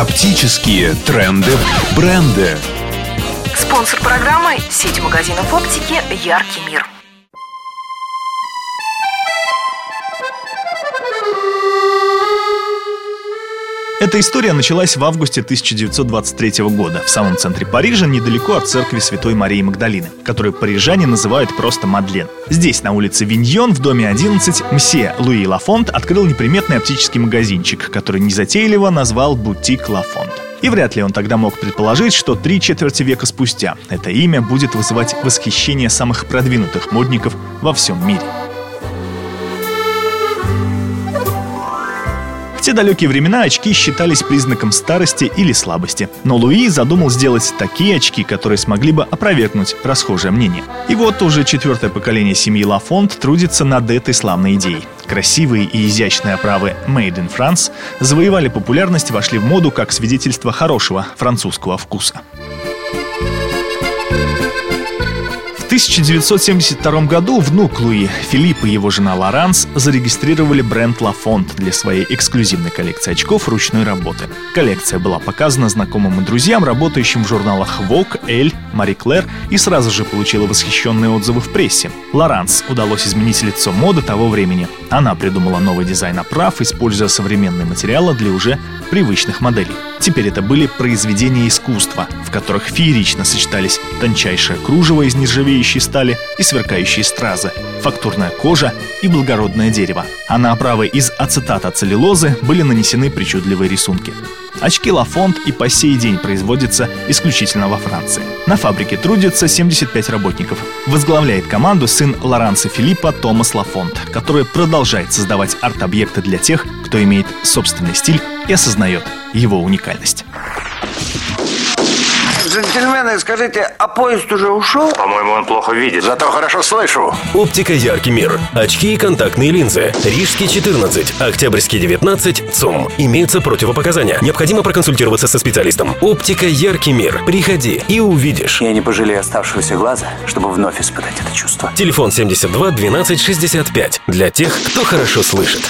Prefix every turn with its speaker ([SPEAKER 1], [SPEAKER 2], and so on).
[SPEAKER 1] Оптические тренды, бренды.
[SPEAKER 2] Спонсор программы – сеть магазинов оптики «Яркий мир».
[SPEAKER 3] Эта история началась в августе 1923 года в самом центре Парижа, недалеко от церкви Святой Марии Магдалины, которую парижане называют просто Мадлен. Здесь, на улице Виньон, в доме 11, мсье Луи Лафонт открыл неприметный оптический магазинчик, который незатейливо назвал «Бутик Лафонт». И вряд ли он тогда мог предположить, что три четверти века спустя это имя будет вызывать восхищение самых продвинутых модников во всем мире. В те далекие времена очки считались признаком старости или слабости. Но Луи задумал сделать такие очки, которые смогли бы опровергнуть расхожее мнение. И вот уже четвертое поколение семьи Лафонт трудится над этой славной идеей. Красивые и изящные оправы Made in France завоевали популярность вошли в моду как свидетельство хорошего французского вкуса. 1972 году внук Луи, Филипп и его жена Лоранс зарегистрировали бренд Лафонт для своей эксклюзивной коллекции очков ручной работы. Коллекция была показана знакомым и друзьям, работающим в журналах Vogue, Elle, Marie Claire и сразу же получила восхищенные отзывы в прессе. Лоранс удалось изменить лицо моды того времени. Она придумала новый дизайн оправ, используя современные материалы для уже привычных моделей. Теперь это были произведения искусства, в которых феерично сочетались тончайшее кружево из нержавеющей стали и сверкающие стразы, фактурная кожа и благородное дерево. А на оправы из ацетата целлюлозы были нанесены причудливые рисунки. Очки Лафонт и по сей день производятся исключительно во Франции. На фабрике трудится 75 работников. Возглавляет команду сын Лоранса Филиппа Томас Лафонт, который продолжает создавать арт-объекты для тех, кто имеет собственный стиль и осознает его уникальность.
[SPEAKER 4] Джентльмены, скажите, а поезд уже ушел?
[SPEAKER 5] По-моему, он плохо видит.
[SPEAKER 4] Зато хорошо слышу.
[SPEAKER 6] Оптика «Яркий мир». Очки и контактные линзы. Рижский 14, Октябрьский 19, ЦУМ. Имеются противопоказания. Необходимо проконсультироваться со специалистом. Оптика «Яркий мир». Приходи и увидишь.
[SPEAKER 7] Я не пожалею оставшегося глаза, чтобы вновь испытать это чувство.
[SPEAKER 6] Телефон 72 12 65. Для тех, кто хорошо слышит.